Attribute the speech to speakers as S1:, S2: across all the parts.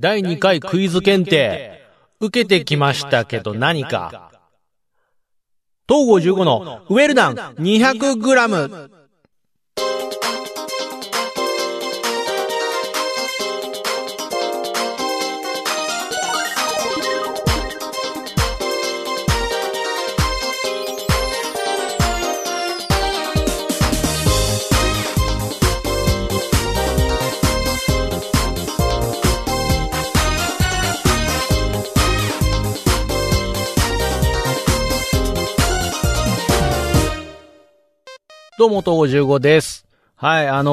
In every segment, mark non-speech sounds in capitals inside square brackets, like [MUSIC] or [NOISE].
S1: 第2回クイズ検定、受けてきましたけど何か。東郷15のウェルダン 200g。どうも、東郷15です。はい、あの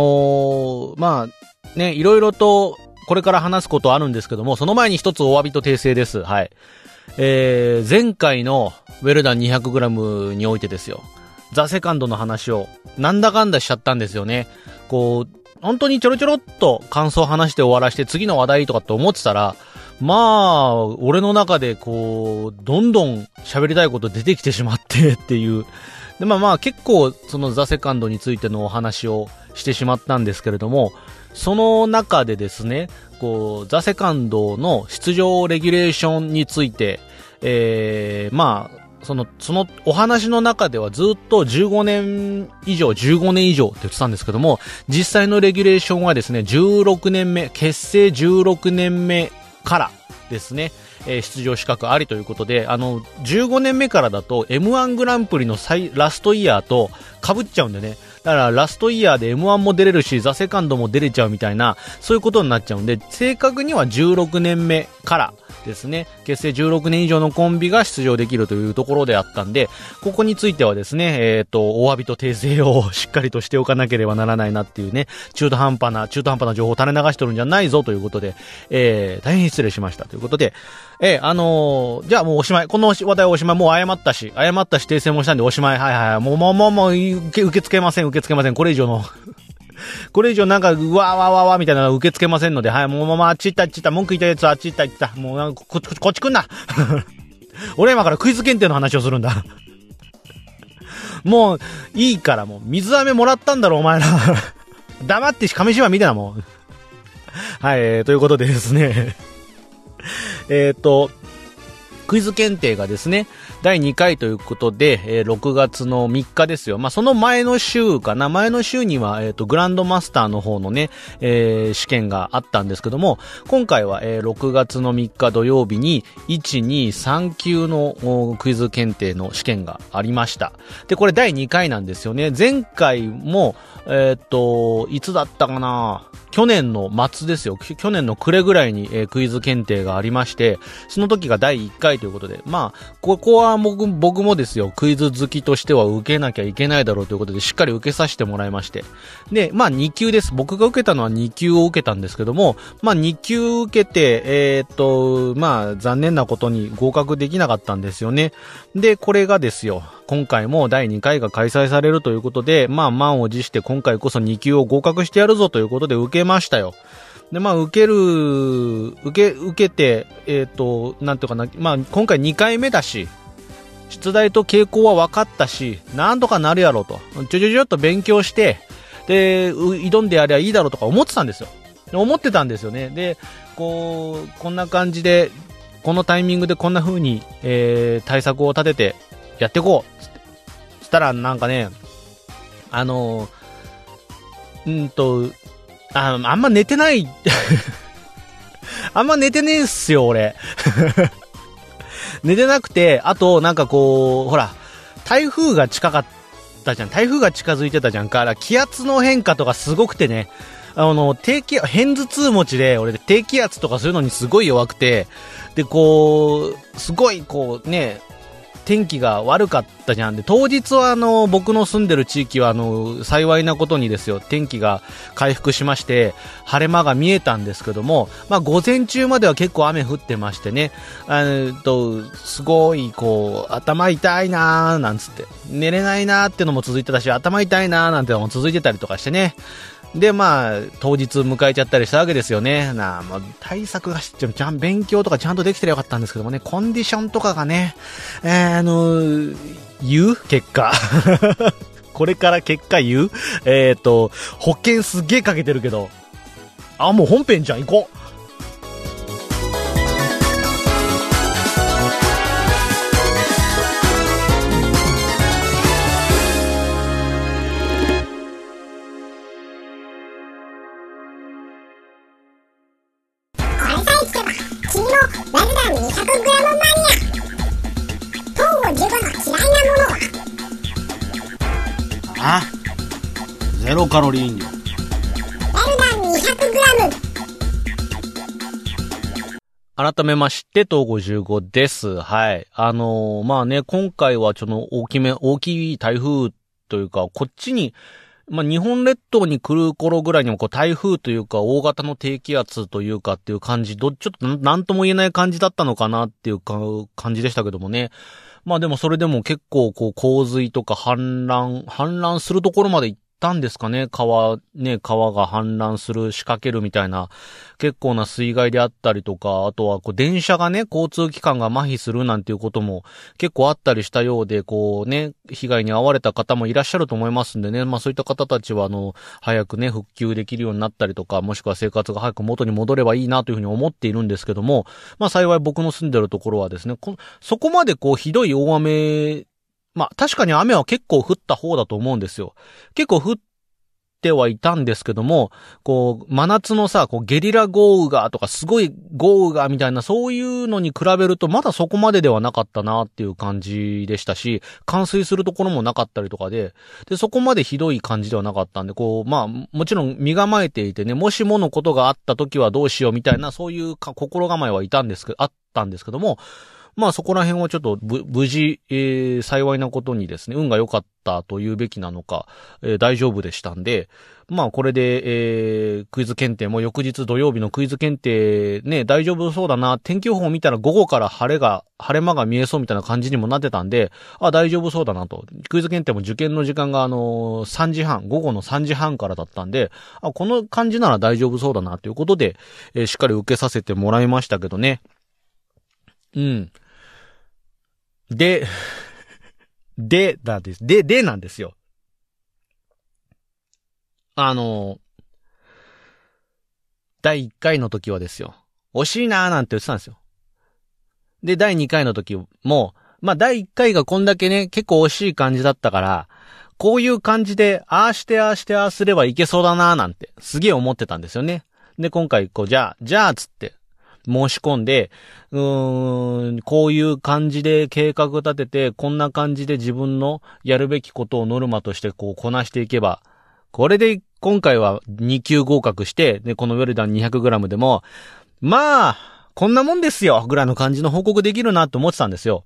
S1: ー、まあ、ね、いろいろと、これから話すことあるんですけども、その前に一つお詫びと訂正です。はい。えー、前回のウェルダン 200g においてですよ。ザ・セカンドの話を、なんだかんだしちゃったんですよね。こう、本当にちょろちょろっと感想を話して終わらして次の話題とかって思ってたら、まあ、俺の中でこう、どんどん喋りたいこと出てきてしまってっていう。で、まあまあ結構そのザ・セカンドについてのお話をしてしまったんですけれども、その中でですね、こう、ザ・セカンドの出場レギュレーションについて、えー、まあ、その、そのお話の中ではずっと15年以上、15年以上って言ってたんですけども、実際のレギュレーションはですね、16年目、結成16年目からですね、えー、出場資格ありということで、あの、15年目からだと M1 グランプリの最、ラストイヤーとかぶっちゃうんでね。だからラストイヤーで M1 も出れるし、ザ・セカンドも出れちゃうみたいな、そういうことになっちゃうんで、正確には16年目からですね、結成16年以上のコンビが出場できるというところであったんで、ここについてはですね、えっ、ー、と、お詫びと訂正をしっかりとしておかなければならないなっていうね、中途半端な、中途半端な情報を垂れ流してるんじゃないぞということで、えー、大変失礼しましたということで、えー、あのー、じゃあもうおしまい。この話題はおしまい。もう謝ったし、謝ったし訂正もしたんでおしまい。はいはい。もう、もう、もう、もう、受け、受け付けません、受け付けません。これ以上の [LAUGHS] これ以上なんか、うわーわーわーわーみたいなの受け付けませんので、はい、もうままあっち行った、あっち行った、文句言ったやつはあっち行った、行った。もうなんかこ、こ、こっち来んな [LAUGHS] 俺今からクイズ検定の話をするんだ [LAUGHS] もう、いいからもう、水飴もらったんだろ、お前ら黙ってし紙芝居見てな、もう。はい、えー、ということでですねえっと、クイズ検定がですね、第2回ということで、えー、6月の3日ですよ。まあ、その前の週かな。前の週には、えっ、ー、と、グランドマスターの方のね、えー、試験があったんですけども、今回は、えー、6月の3日土曜日に、1、2、3級のクイズ検定の試験がありました。で、これ第2回なんですよね。前回も、えっ、と、いつだったかな去年の末ですよ。去年の暮れぐらいに、えー、クイズ検定がありまして、その時が第1回ということで、まあ、ここは僕僕もですよ、クイズ好きとしては受けなきゃいけないだろうということで、しっかり受けさせてもらいまして。で、まあ2級です。僕が受けたのは2級を受けたんですけども、まあ2級受けて、えー、っと、まあ残念なことに合格できなかったんですよね。で、これがですよ、今回も第2回が開催されるということで、まあ満を持して今回こそ2級を合格してやるぞということで受けましたよ。で、まあ、受ける、受け、受けて、えっ、ー、と、なんていうかな、まあ、今回2回目だし、出題と傾向は分かったし、なんとかなるやろうと。ちょちょちょっと勉強して、で、挑んでやりゃいいだろうとか思ってたんですよ。思ってたんですよね。で、こう、こんな感じで、このタイミングでこんな風に、えー、対策を立ててやっていこう。つって。したら、なんかね、あのうんと、あ、あんま寝てない。[LAUGHS] あんま寝てねえっすよ、俺。寝てなくて、あと、なんかこう、ほら、台風が近かったじゃん。台風が近づいてたじゃんから。気圧の変化とかすごくてね。あの、低気圧、偏頭痛持ちで、俺低気圧とかそういうのにすごい弱くて、で、こう、すごい、こうね、天気が悪かったじゃん。で、当日はあの、僕の住んでる地域はあの、幸いなことにですよ、天気が回復しまして、晴れ間が見えたんですけども、まあ、午前中までは結構雨降ってましてね、あの、と、すごい、こう、頭痛いなーなんつって、寝れないなーってのも続いてたし、頭痛いなーなんてのも続いてたりとかしてね、で、まあ、当日迎えちゃったりしたわけですよね。なあ、まあ、対策がしちゃん、勉強とかちゃんとできてりゃよかったんですけどもね、コンディションとかがね、えー、あの言う？結果。[LAUGHS] これから結果言う？えっ、ー、と、保険すげえかけてるけど。あ、もう本編じゃん、行こう。カロリー飲料。
S2: ラルダン 200g
S1: 改めまして、東55です。はい。あのーまあね、今回はちょっと大きめ、大きい台風というか、こっちに、まあ日本列島に来る頃ぐらいにもこう台風というか、大型の低気圧というかっていう感じ、ど、ちょっとなんなんとも言えない感じだったのかなっていうか、感じでしたけどもね。まあでもそれでも結構こう洪水とか氾濫、氾濫するところまで行ったんですかね？川、ね、川が氾濫する、仕掛けるみたいな、結構な水害であったりとか、あとはこう電車がね、交通機関が麻痺するなんていうことも結構あったりしたようで、こうね、被害に遭われた方もいらっしゃると思いますんでね、まあそういった方たちはあの、早くね、復旧できるようになったりとか、もしくは生活が早く元に戻ればいいなというふうに思っているんですけども、まあ幸い僕の住んでるところはですね、こそこまでこうひどい大雨、まあ確かに雨は結構降った方だと思うんですよ。結構降ってはいたんですけども、こう、真夏のさ、こう、ゲリラ豪雨がとか、すごい豪雨がみたいな、そういうのに比べると、まだそこまでではなかったなっていう感じでしたし、冠水するところもなかったりとかで、で、そこまでひどい感じではなかったんで、こう、まあ、もちろん身構えていてね、もしものことがあった時はどうしようみたいな、そういう心構えはいたんですけど、あったんですけども、まあそこら辺はちょっと無事、えー幸いなことにですね、運が良かったと言うべきなのか、えー大丈夫でしたんで、まあこれで、えークイズ検定も翌日土曜日のクイズ検定ね、大丈夫そうだな、天気予報を見たら午後から晴れが、晴れ間が見えそうみたいな感じにもなってたんで、あ、大丈夫そうだなと。クイズ検定も受験の時間があのー3時半、午後の3時半からだったんで、あ、この感じなら大丈夫そうだなということで、えーしっかり受けさせてもらいましたけどね。うん。で、で、なんです。で、でなんですよ。あの、第1回の時はですよ。惜しいなーなんて言ってたんですよ。で、第2回の時も、まあ、第1回がこんだけね、結構惜しい感じだったから、こういう感じで、ああしてああしてああすればいけそうだなーなんて、すげえ思ってたんですよね。で、今回、こう、じゃあ、じゃあ、つって、申し込んで、うーん、こういう感じで計画立てて、こんな感じで自分のやるべきことをノルマとしてこうこなしていけば、これで今回は2級合格して、で、このウェルダン 200g でも、まあ、こんなもんですよぐらいの感じの報告できるなと思ってたんですよ。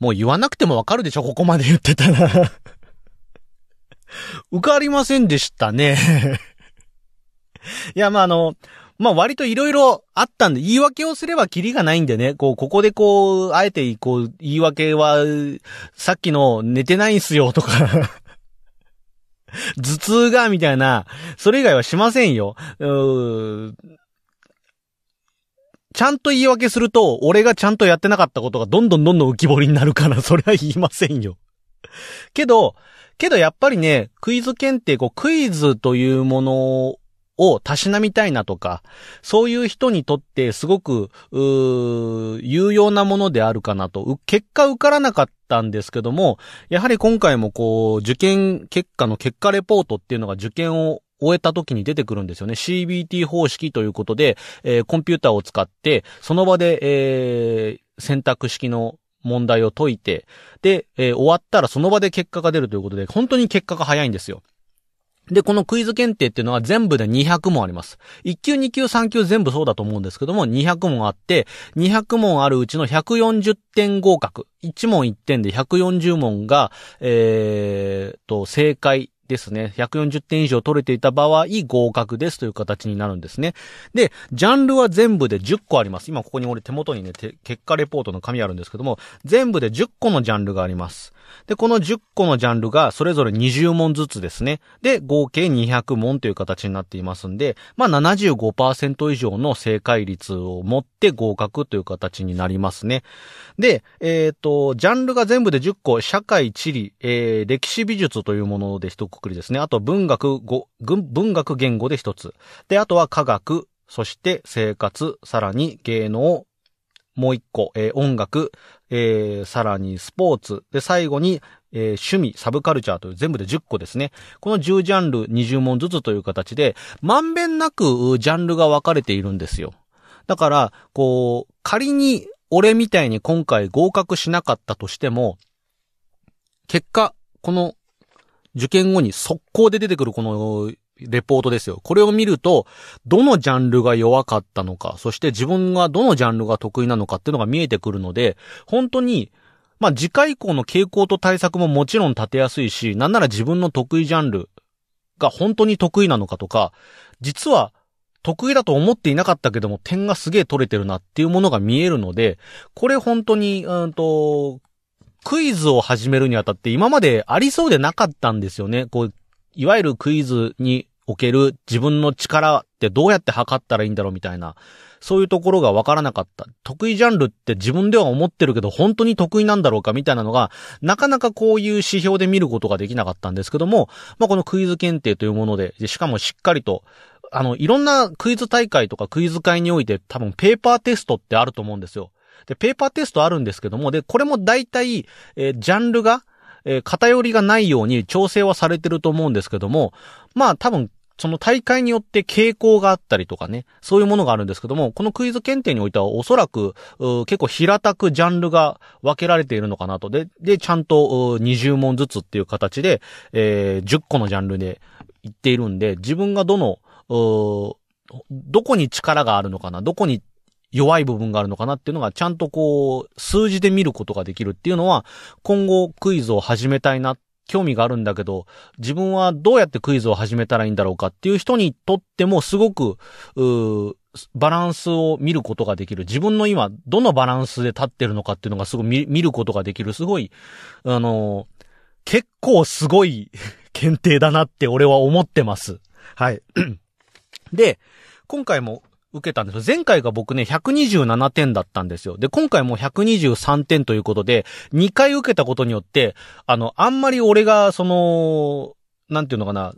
S1: もう言わなくてもわかるでしょここまで言ってたら。[LAUGHS] 受かりませんでしたね。いや、まあ、あの、まあ、割といろいろあったんで、言い訳をすればキリがないんでね、こう、ここでこう、あえて、こう、言い訳は、さっきの寝てないんすよとか、[LAUGHS] 頭痛が、みたいな、それ以外はしませんよ。うーちゃんと言い訳すると、俺がちゃんとやってなかったことがどんどんどんどん浮き彫りになるから、[LAUGHS] それは言いませんよ。けど、けどやっぱりね、クイズ検定、こう、クイズというものをたしなみたいなとか、そういう人にとってすごく、う有用なものであるかなと。結果受からなかったんですけども、やはり今回もこう、受験結果の結果レポートっていうのが受験を終えた時に出てくるんですよね。CBT 方式ということで、えーコンピューターを使って、その場で、えー選択式の問題を解いて、で、えー終わったらその場で結果が出るということで、本当に結果が早いんですよ。で、このクイズ検定っていうのは全部で200問あります。1級、2級、3級全部そうだと思うんですけども、200問あって、200問あるうちの140点合格。1問1点で140問が、えー、と、正解ですね。140点以上取れていた場合、合格ですという形になるんですね。で、ジャンルは全部で10個あります。今ここに俺手元にね、結果レポートの紙あるんですけども、全部で10個のジャンルがあります。で、この10個のジャンルがそれぞれ20問ずつですね。で、合計200問という形になっていますんで、まあ75%以上の正解率を持って合格という形になりますね。で、えっ、と、ジャンルが全部で10個、社会、地理、えー、歴史美術というもので一括りですね。あと文学、語、文学言語で一つ。で、あとは科学、そして生活、さらに芸能、もう一個、えー音楽、えーさらにスポーツ、で、最後に、えー趣味、サブカルチャーという全部で10個ですね。この10ジャンル20問ずつという形で、まんべんなくジャンルが分かれているんですよ。だから、こう、仮に俺みたいに今回合格しなかったとしても、結果、この受験後に速攻で出てくるこのレポートですよ。これを見ると、どのジャンルが弱かったのか、そして自分がどのジャンルが得意なのかっていうのが見えてくるので、本当に、まあ次回以降の傾向と対策ももちろん立てやすいし、なんなら自分の得意ジャンルが本当に得意なのかとか、実は得意だと思っていなかったけども点がすげえ取れてるなっていうものが見えるので、これ本当に、うんと、クイズを始めるにあたって今までありそうでなかったんですよね。こう、いわゆるクイズにおける自分の力ってどうやって測ったらいいんだろうみたいな、そういうところがわからなかった。得意ジャンルって自分では思ってるけど本当に得意なんだろうかみたいなのが、なかなかこういう指標で見ることができなかったんですけども、まあこのクイズ検定というもので、でしかもしっかりと、あの、いろんなクイズ大会とかクイズ会において多分ペーパーテストってあると思うんですよ。で、ペーパーテストあるんですけども、で、これも大体、えージャンルが、えー偏りがないように調整はされてると思うんですけども、まあ多分、その大会によって傾向があったりとかね、そういうものがあるんですけども、このクイズ検定においてはおそらく、結構平たくジャンルが分けられているのかなと。で、で、ちゃんと20問ずつっていう形で、えー10個のジャンルで言っているんで、自分がどの、どこに力があるのかな、どこに弱い部分があるのかなっていうのがちゃんとこう、数字で見ることができるっていうのは、今後クイズを始めたいな、興味があるんだけど、自分はどうやってクイズを始めたらいいんだろうかっていう人にとってもすごく、うバランスを見ることができる。自分の今、どのバランスで立ってるのかっていうのがすごい見見ることができる。すごい、あの結構すごい検定だなって俺は思ってます。はい。[CLEARS THROAT] で、今回も受けたんですよ。前回が僕ね、127点だったんですよ。で、今回も123点ということで、2回受けたことによって、あの、あんまり俺が、その、なんていうのかな、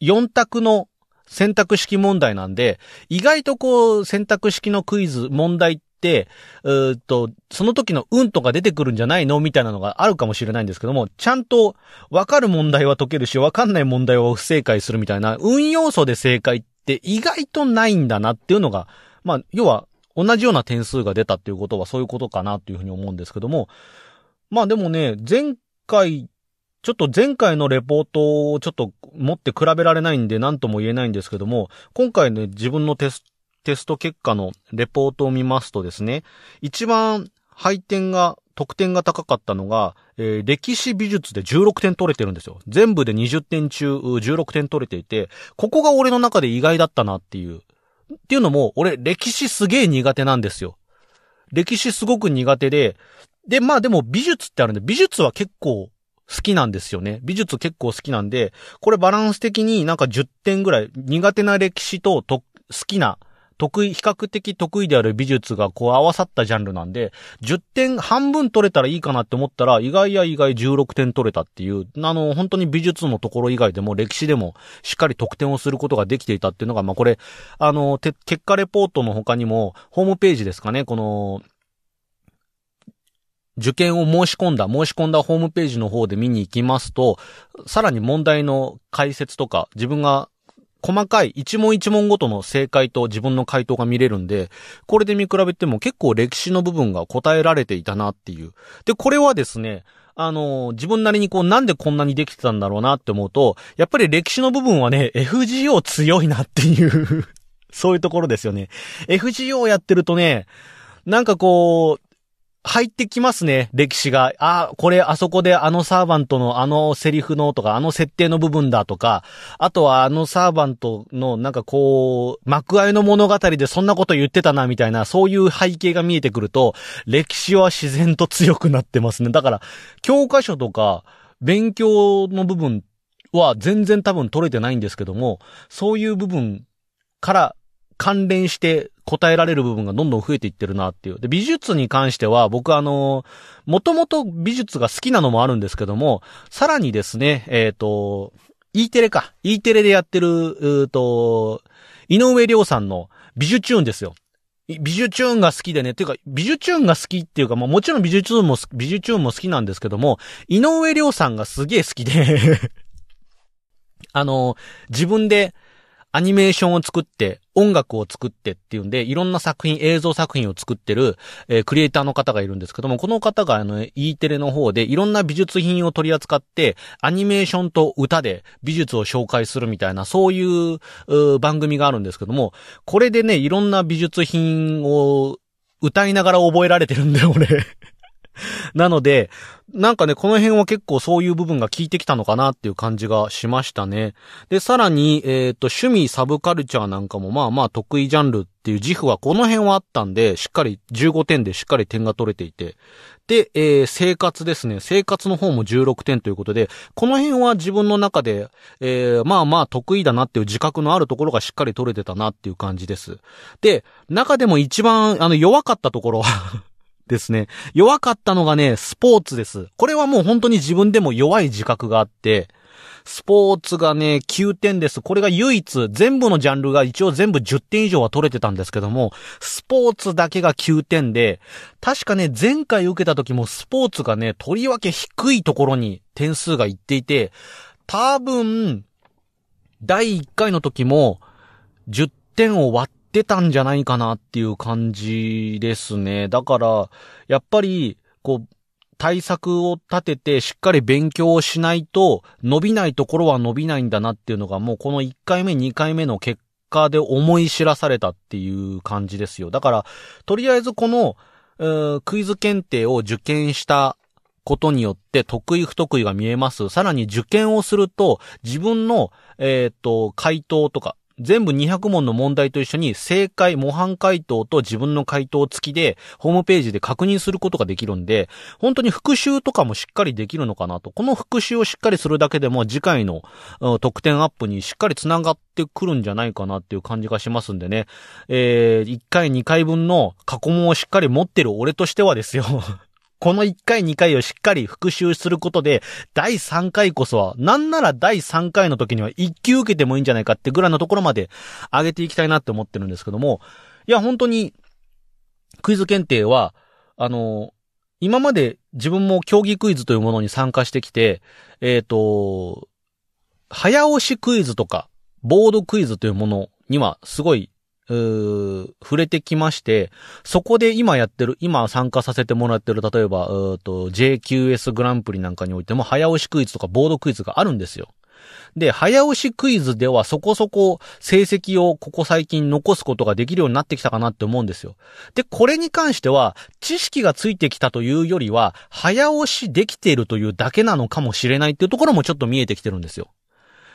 S1: 4択の選択式問題なんで、意外とこう、選択式のクイズ、問題って、うっと、その時の運とか出てくるんじゃないのみたいなのがあるかもしれないんですけども、ちゃんとわかる問題は解けるし、わかんない問題は不正解するみたいな、運要素で正解って意外とないんだなっていうのが、まあ、要は、同じような点数が出たっていうことはそういうことかなっていうふうに思うんですけども、まあでもね、前回、ちょっと前回のレポートをちょっと持って比べられないんで何とも言えないんですけども、今回ね、自分のテステスト結果のレポートを見ますとですね、一番配点が、得点が高かったのが、えー歴史美術で16点取れてるんですよ。全部で20点中16点取れていて、ここが俺の中で意外だったなっていう。っていうのも、俺歴史すげえ苦手なんですよ。歴史すごく苦手で、で、まあでも美術ってあるんで、美術は結構好きなんですよね。美術結構好きなんで、これバランス的になんか10点ぐらい、苦手な歴史とと好きな、得意、比較的得意である美術がこう合わさったジャンルなんで、10点半分取れたらいいかなって思ったら、意外や意外16点取れたっていう、あの、本当に美術のところ以外でも歴史でもしっかり得点をすることができていたっていうのが、まあこれ、あの、て結果レポートの他にも、ホームページですかね、この、受験を申し込んだ、申し込んだホームページの方で見に行きますと、さらに問題の解説とか、自分が細かい一問一問ごとの正解と自分の回答が見れるんで、これで見比べても結構歴史の部分が答えられていたなっていう。で、これはですね、あの、自分なりにこうなんでこんなにできてたんだろうなって思うと、やっぱり歴史の部分はね、FGO 強いなっていう、[LAUGHS] そういうところですよね。FGO やってるとね、なんかこう、入ってきますね、歴史が。あ、これあそこであのサーバントのあのセリフのとか、あの設定の部分だとか、あとはあのサーバントのなんかこう、幕愛の物語でそんなこと言ってたなみたいな、そういう背景が見えてくると、歴史は自然と強くなってますね。だから、教科書とか、勉強の部分は全然多分取れてないんですけども、そういう部分から関連して答えられる部分がどんどん増えていってるなっていう。で、美術に関しては僕あの、もともと美術が好きなのもあるんですけども、さらにですね、えっ、と、E テレか。E テレでやってる、うーと、井上亮さんの美術チューンですよ。美術チューンが好きでね、っていうか、美術チューンが好きっていうか、まあもちろん美術チューンも、美術チューンも好きなんですけども、井上亮さんがすげえ好きで [LAUGHS] あの、自分でアニメーションを作って、音楽を作ってっていうんで、いろんな作品、映像作品を作ってる、えー、クリエイターの方がいるんですけども、この方があの、E テレの方でいろんな美術品を取り扱って、アニメーションと歌で美術を紹介するみたいな、そういうう番組があるんですけども、これでね、いろんな美術品を歌いながら覚えられてるんだよ、俺。[LAUGHS] なので、なんかね、この辺は結構そういう部分が効いてきたのかなっていう感じがしましたね。で、さらに、えっ、ー、と、趣味サブカルチャーなんかもまあまあ得意ジャンルっていう自負はこの辺はあったんで、しっかり15点でしっかり点が取れていて。で、えー、生活ですね。生活の方も16点ということで、この辺は自分の中で、えー、まあまあ得意だなっていう自覚のあるところがしっかり取れてたなっていう感じです。で、中でも一番、あの、弱かったところはですね。弱かったのがね、スポーツです。これはもう本当に自分でも弱い自覚があって、スポーツがね、9点です。これが唯一、全部のジャンルが一応全部10点以上は取れてたんですけども、スポーツだけが9点で、確かね、前回受けた時もスポーツがね、とりわけ低いところに点数がいっていて、多分、第1回の時も、10点を割ってたんじゃないかなっていう感じですね。だから、やっぱり、こう、対策を立ててしっかり勉強をしないと伸びないところは伸びないんだなっていうのがもうこの1回目2回目の結果で思い知らされたっていう感じですよ。だから、とりあえずこの、クイズ検定を受験したことによって得意不得意が見えます。さらに受験をすると自分の、えっ、と、回答とか、全部200問の問題と一緒に正解、模範回答と自分の回答付きでホームページで確認することができるんで、本当に復習とかもしっかりできるのかなと。この復習をしっかりするだけでも次回の得点アップにしっかり繋がってくるんじゃないかなっていう感じがしますんでね。えー、1回2回分の過去問をしっかり持ってる俺としてはですよこの1回2回をしっかり復習することで、第3回こそは、なんなら第3回の時には1級受けてもいいんじゃないかってぐらいのところまで上げていきたいなって思ってるんですけども、いや、本当に、クイズ検定は、あの、今まで自分も競技クイズというものに参加してきて、えっ、ー、と、早押しクイズとか、ボードクイズというものにはすごい触れてきまして、そこで今やってる、今参加させてもらってる、例えば、うと JQS グランプリなんかにおいても、早押しクイズとかボードクイズがあるんですよ。で、早押しクイズではそこそこ成績をここ最近残すことができるようになってきたかなって思うんですよ。で、これに関しては、知識がついてきたというよりは、早押しできているというだけなのかもしれないっていうところもちょっと見えてきてるんですよ。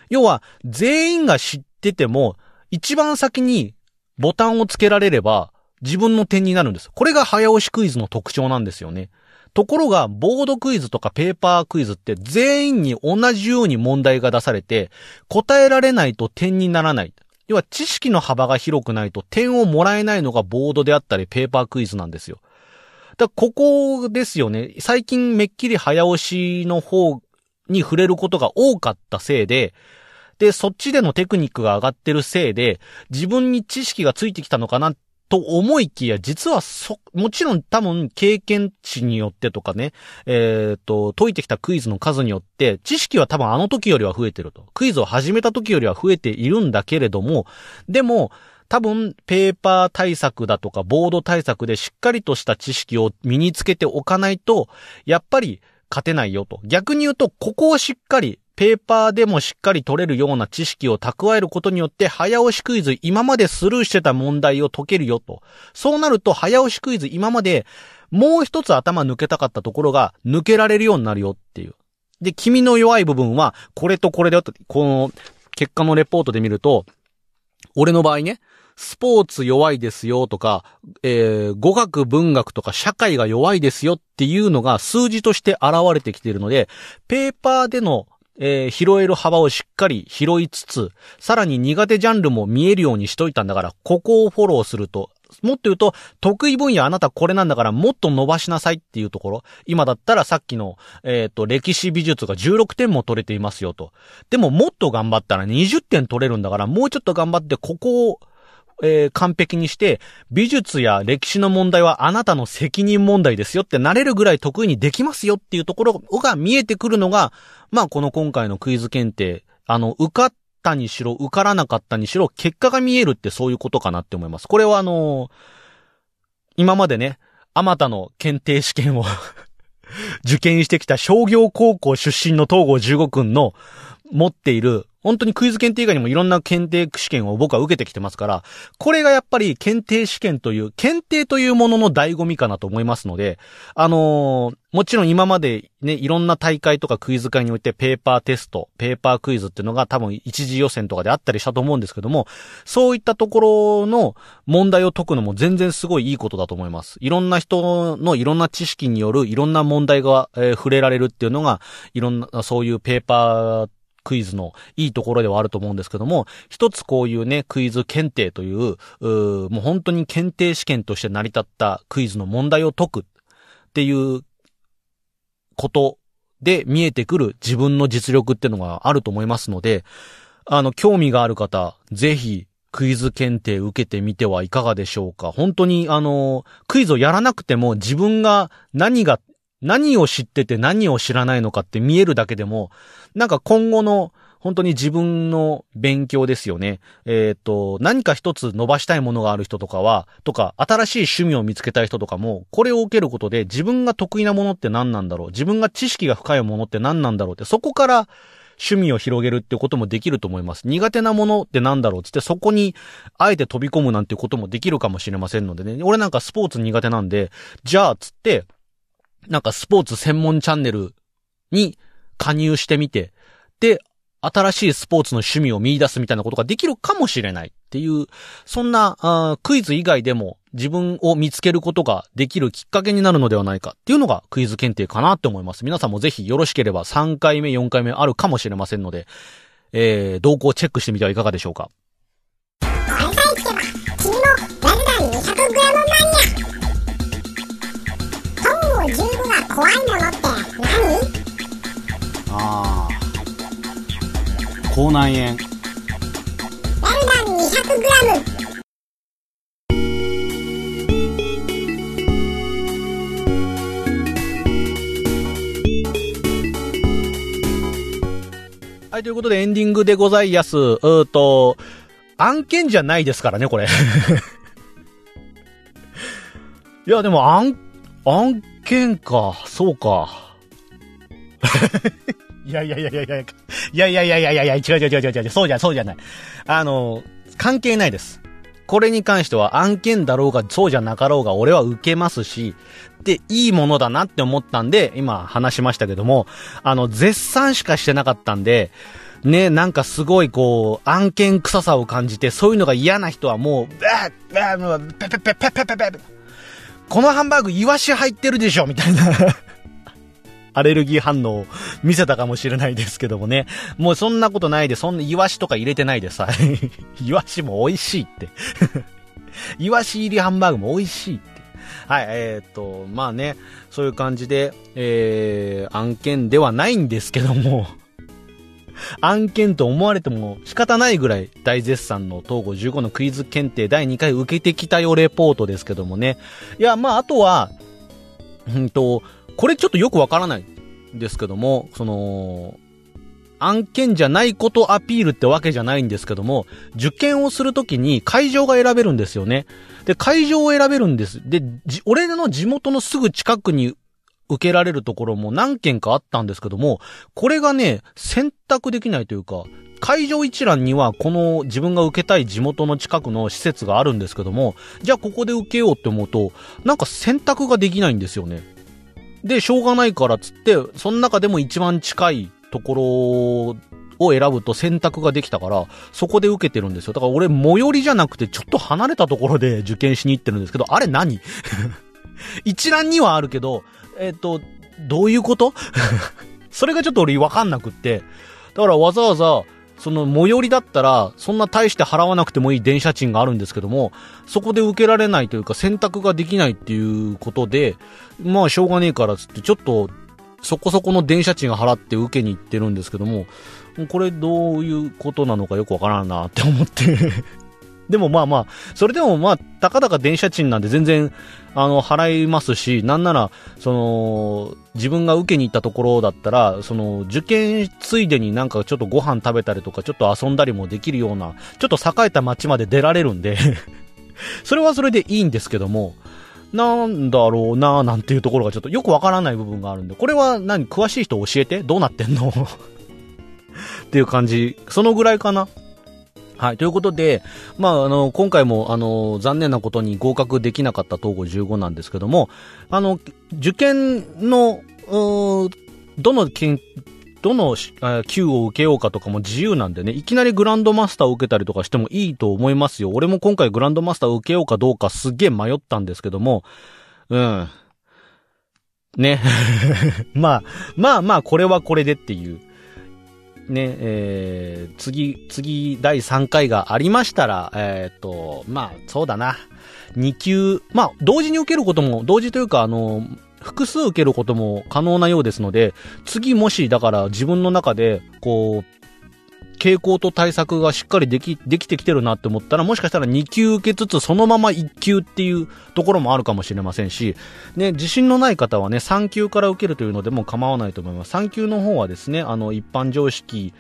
S1: 要は、全員が知ってても、一番先にボタンをつけられれば自分の点になるんです。これが早押しクイズの特徴なんですよね。ところが、ボードクイズとかペーパークイズって全員に同じように問題が出されて、答えられないと点にならない。要は知識の幅が広くないと点をもらえないのがボードであったりペーパークイズなんですよ。だここですよね。最近めっきり早押しの方に触れることが多かったせいで、で、そっちでのテクニックが上がってるせいで、自分に知識がついてきたのかなと思いきや、実はそ、もちろん多分経験値によってとかね、えっ、ー、と、解いてきたクイズの数によって、知識は多分あの時よりは増えてると。クイズを始めた時よりは増えているんだけれども、でも、多分、ペーパー対策だとか、ボード対策でしっかりとした知識を身につけておかないと、やっぱり勝てないよと。逆に言うと、ここをしっかりペーパーでもしっかり取れるような知識を蓄えることによって、早押しクイズ、今までスルーしてた問題を解けるよと。そうなると、早押しクイズ、今までもう一つ頭抜けたかったところが、抜けられるようになるよっていう。で、君の弱い部分は、これとこれだよと、この、結果のレポートで見ると、俺の場合ね、スポーツ弱いですよとか、えー、語学文学とか社会が弱いですよっていうのが数字として現れてきているので、ペーパーでのえー、拾える幅をしっかり拾いつつ、さらに苦手ジャンルも見えるようにしといたんだから、ここをフォローすると、もっと言うと、得意分野あなたこれなんだからもっと伸ばしなさいっていうところ。今だったらさっきの、えっ、ー、と、歴史美術が16点も取れていますよと。でももっと頑張ったら20点取れるんだから、もうちょっと頑張ってここをえー完璧にして、美術や歴史の問題はあなたの責任問題ですよってなれるぐらい得意にできますよっていうところが見えてくるのが、まあこの今回のクイズ検定、あの、受かったにしろ、受からなかったにしろ、結果が見えるってそういうことかなって思います。これはあのー今までね、あまたの検定試験を [LAUGHS] 受験してきた商業高校出身の東郷15君の持っている、本当にクイズ検定以外にもいろんな検定試験を僕は受けてきてますから、これがやっぱり検定試験という、検定というものの醍醐味かなと思いますので、あのーもちろん今までね、いろんな大会とかクイズ会においてペーパーテスト、ペーパークイズっていうのが多分一次予選とかであったりしたと思うんですけども、そういったところの問題を解くのも全然すごいいいことだと思います。いろんな人のいろんな知識によるいろんな問題が、えー触れられるっていうのが、いろんな、そういうペーパークイズのいいところではあると思うんですけども、一つこういうね、クイズ検定という、うもう本当に検定試験として成り立ったクイズの問題を解くっていうことで見えてくる自分の実力っていうのがあると思いますので、あの、興味がある方、ぜひ、クイズ検定受けてみてはいかがでしょうか。本当に、あの、クイズをやらなくても自分が何が、何を知ってて何を知らないのかって見えるだけでも、なんか今後の、本当に自分の勉強ですよね。えっ、と、何か一つ伸ばしたいものがある人とかは、とか、新しい趣味を見つけたい人とかも、これを受けることで自分が得意なものって何なんだろう自分が知識が深いものって何なんだろうって、そこから趣味を広げるってこともできると思います。苦手なものって何だろうつって、そこに、あえて飛び込むなんてこともできるかもしれませんのでね。俺なんかスポーツ苦手なんで、じゃあ、つって、なんかスポーツ専門チャンネルに加入してみて、で、新しいスポーツの趣味を見出すみたいなことができるかもしれないっていう、そんなクイズ以外でも自分を見つけることができるきっかけになるのではないかっていうのがクイズ検定かなって思います。皆さんもぜひよろしければ3回目、4回目あるかもしれませんので、えー、動向をチェックしてみてはいかがでしょうか。
S3: 口内炎
S2: ラルダン 200g
S1: はい、ということでエンディングでございやす。うーと、案件じゃないですからね、これ。[LAUGHS] いや、でも、案、案件か、そうか。[LAUGHS] いやいやいやいやいや、いやいやいやいやいやいや、違う違う違う違う違う、そうじゃ、そうじゃない。あの、関係ないです。これに関しては案件だろうが、そうじゃなかろうが、俺は受けますし、で、いいものだなって思ったんで、今話しましたけども、あの、絶賛しかしてなかったんで、ね、なんかすごいこう、案件臭さを感じて、そういうのが嫌な人はもう、バーッ、バー、ペペペペペペペペこのハンバーグ、イワシ入ってるでしょみたいな。アレルギー反応を見せたかもしれないですけどもね。もうそんなことないで、そんなイワシとか入れてないでさ。[LAUGHS] イワシも美味しいって。[LAUGHS] イワシ入りハンバーグも美味しいって。はい、えーっと、まあね、そういう感じで、えー、案件ではないんですけども、[LAUGHS] 案件と思われても仕方ないぐらい大絶賛の東郷15のクイズ検定第2回受けてきたよレポートですけどもね。いや、まあ、あとは、うんと、これちょっとよくわからないんですけども、その、案件じゃないことアピールってわけじゃないんですけども、受験をするときに会場が選べるんですよね。で、会場を選べるんです。で、俺の地元のすぐ近くに受けられるところも何件かあったんですけども、これがね、選択できないというか、会場一覧にはこの自分が受けたい地元の近くの施設があるんですけども、じゃあここで受けようって思うと、なんか選択ができないんですよね。で、しょうがないからっつって、その中でも一番近いところを選ぶと選択ができたから、そこで受けてるんですよ。だから俺、最寄りじゃなくて、ちょっと離れたところで受験しに行ってるんですけど、あれ何？[LAUGHS] 一覧にはあるけど、えっ、と、どういうこと？[LAUGHS] それがちょっと俺わかんなくって。だからわざわざ、その最寄りだったら、そんな大して払わなくてもいい電車賃があるんですけども、そこで受けられないというか選択ができないっていうことで、まあしょうがねえからつって、ちょっと、そこそこの電車賃払って受けに行ってるんですけども、これどういうことなのかよくわからんなって思って。でもまあまあ、それでもまあ、たかだか電車賃なんで全然、あの、払いますし、なんなら、その、自分が受けに行ったところだったら、その、受験ついでになんかちょっとご飯食べたりとか、ちょっと遊んだりもできるような、ちょっと栄えた街まで出られるんで [LAUGHS] それはそれでいいんですけども、なんだろうななんていうところがちょっとよくわからない部分があるんで、これは何詳しい人教えて？どうなってんの？[LAUGHS] っていう感じ。そのぐらいかなはい。ということで、まあ、あの、今回も、あの、残念なことに合格できなかった東郷15なんですけども、あの、受験の、どの県、どの級を受けようかとかも自由なんでね、いきなりグランドマスターを受けたりとかしてもいいと思いますよ。俺も今回グランドマスターを受けようかどうかすっげえ迷ったんですけども、うん。ね。[LAUGHS] まあ、まあまあ、これはこれでっていう。ね、えー、次、次、第3回がありましたら、えっ、ー、と、まあ、そうだな。2級、まあ、同時に受けることも、同時というか、あの、複数受けることも可能なようですので、次もし、だから自分の中で、こう、傾向と対策がしっかりでき、できてきてるなって思ったら、もしかしたら2級受けつつ、そのまま1級っていうところもあるかもしれませんし、ね、自信のない方はね、3級から受けるというのでも構わないと思います。3級の方はですね、あの、一般常識、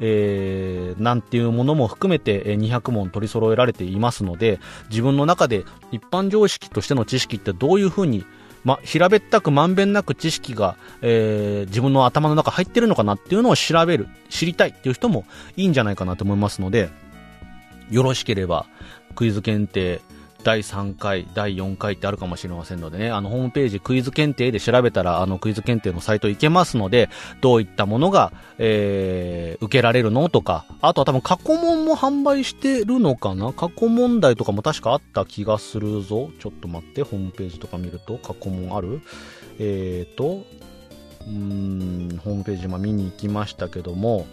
S1: えー、なんていうものも含めて200問取り揃えられていますので、自分の中で一般常識としての知識ってどういうふうにま、平べったくまんべんなく知識が、えー、自分の頭の中入ってるのかなっていうのを調べる、知りたいっていう人もいいんじゃないかなと思いますので、よろしければ、クイズ検定、第3回、第4回ってあるかもしれませんのでね、あの、ホームページクイズ検定で調べたら、あの、クイズ検定のサイト行けますので、どういったものが、えー、受けられるのとか、あとは多分過去問も販売してるのかな？過去問題とかも確かあった気がするぞ。ちょっと待って、ホームページとか見ると、過去問ある？えーと、うーん、ホームページ今見に行きましたけども、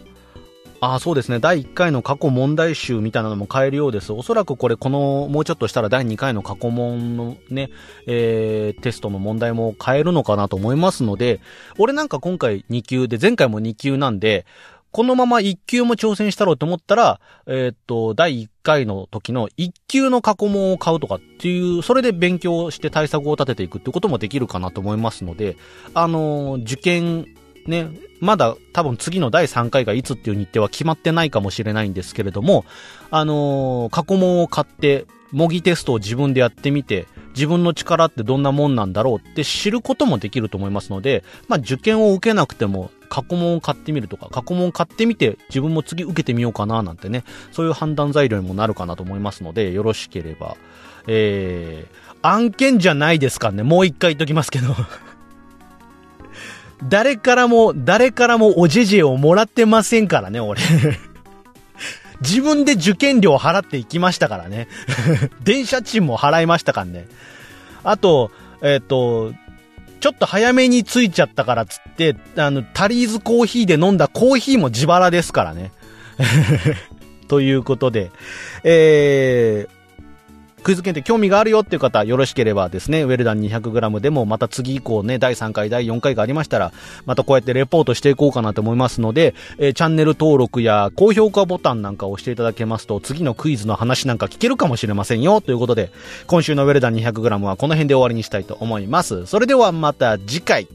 S1: あそうですね。第1回の過去問題集みたいなのも変えるようです。おそらくこれ、この、もうちょっとしたら第2回の過去問のね、えー、テストの問題も変えるのかなと思いますので、俺なんか今回2級で、前回も2級なんで、このまま1級も挑戦したろうと思ったら、えー、っと、第1回の時の1級の過去問を買うとかっていう、それで勉強して対策を立てていくってこともできるかなと思いますので、あのー、受験ね、まだ多分次の第3回がいつっていう日程は決まってないかもしれないんですけれども、あのー、過去問を買って、模擬テストを自分でやってみて、自分の力ってどんなもんなんだろうって知ることもできると思いますので、まあ受験を受けなくても過去問を買ってみるとか、過去問を買ってみて自分も次受けてみようかななんてね、そういう判断材料にもなるかなと思いますので、よろしければ、えー、案件じゃないですかね。もう一回言っときますけど誰からも、誰からもおじじをもらってませんからね、俺 [LAUGHS] 自分で受験料払っていきましたからね [LAUGHS] 電車賃も払いましたからね。あと、えっ、ー、と、ちょっと早めに着いちゃったからつって、あの、タリーズコーヒーで飲んだコーヒーも自腹ですからね。[LAUGHS] ということで、えー、クイズ検定興味があるよっていう方、よろしければですね、ウェルダン 200g でもまた次以降ね、第3回、第4回がありましたら、またこうやってレポートしていこうかなと思いますので、えー、チャンネル登録や高評価ボタンなんかを押していただけますと、次のクイズの話なんか聞けるかもしれませんよ。ということで、今週のウェルダン 200g はこの辺で終わりにしたいと思います。それではまた次回。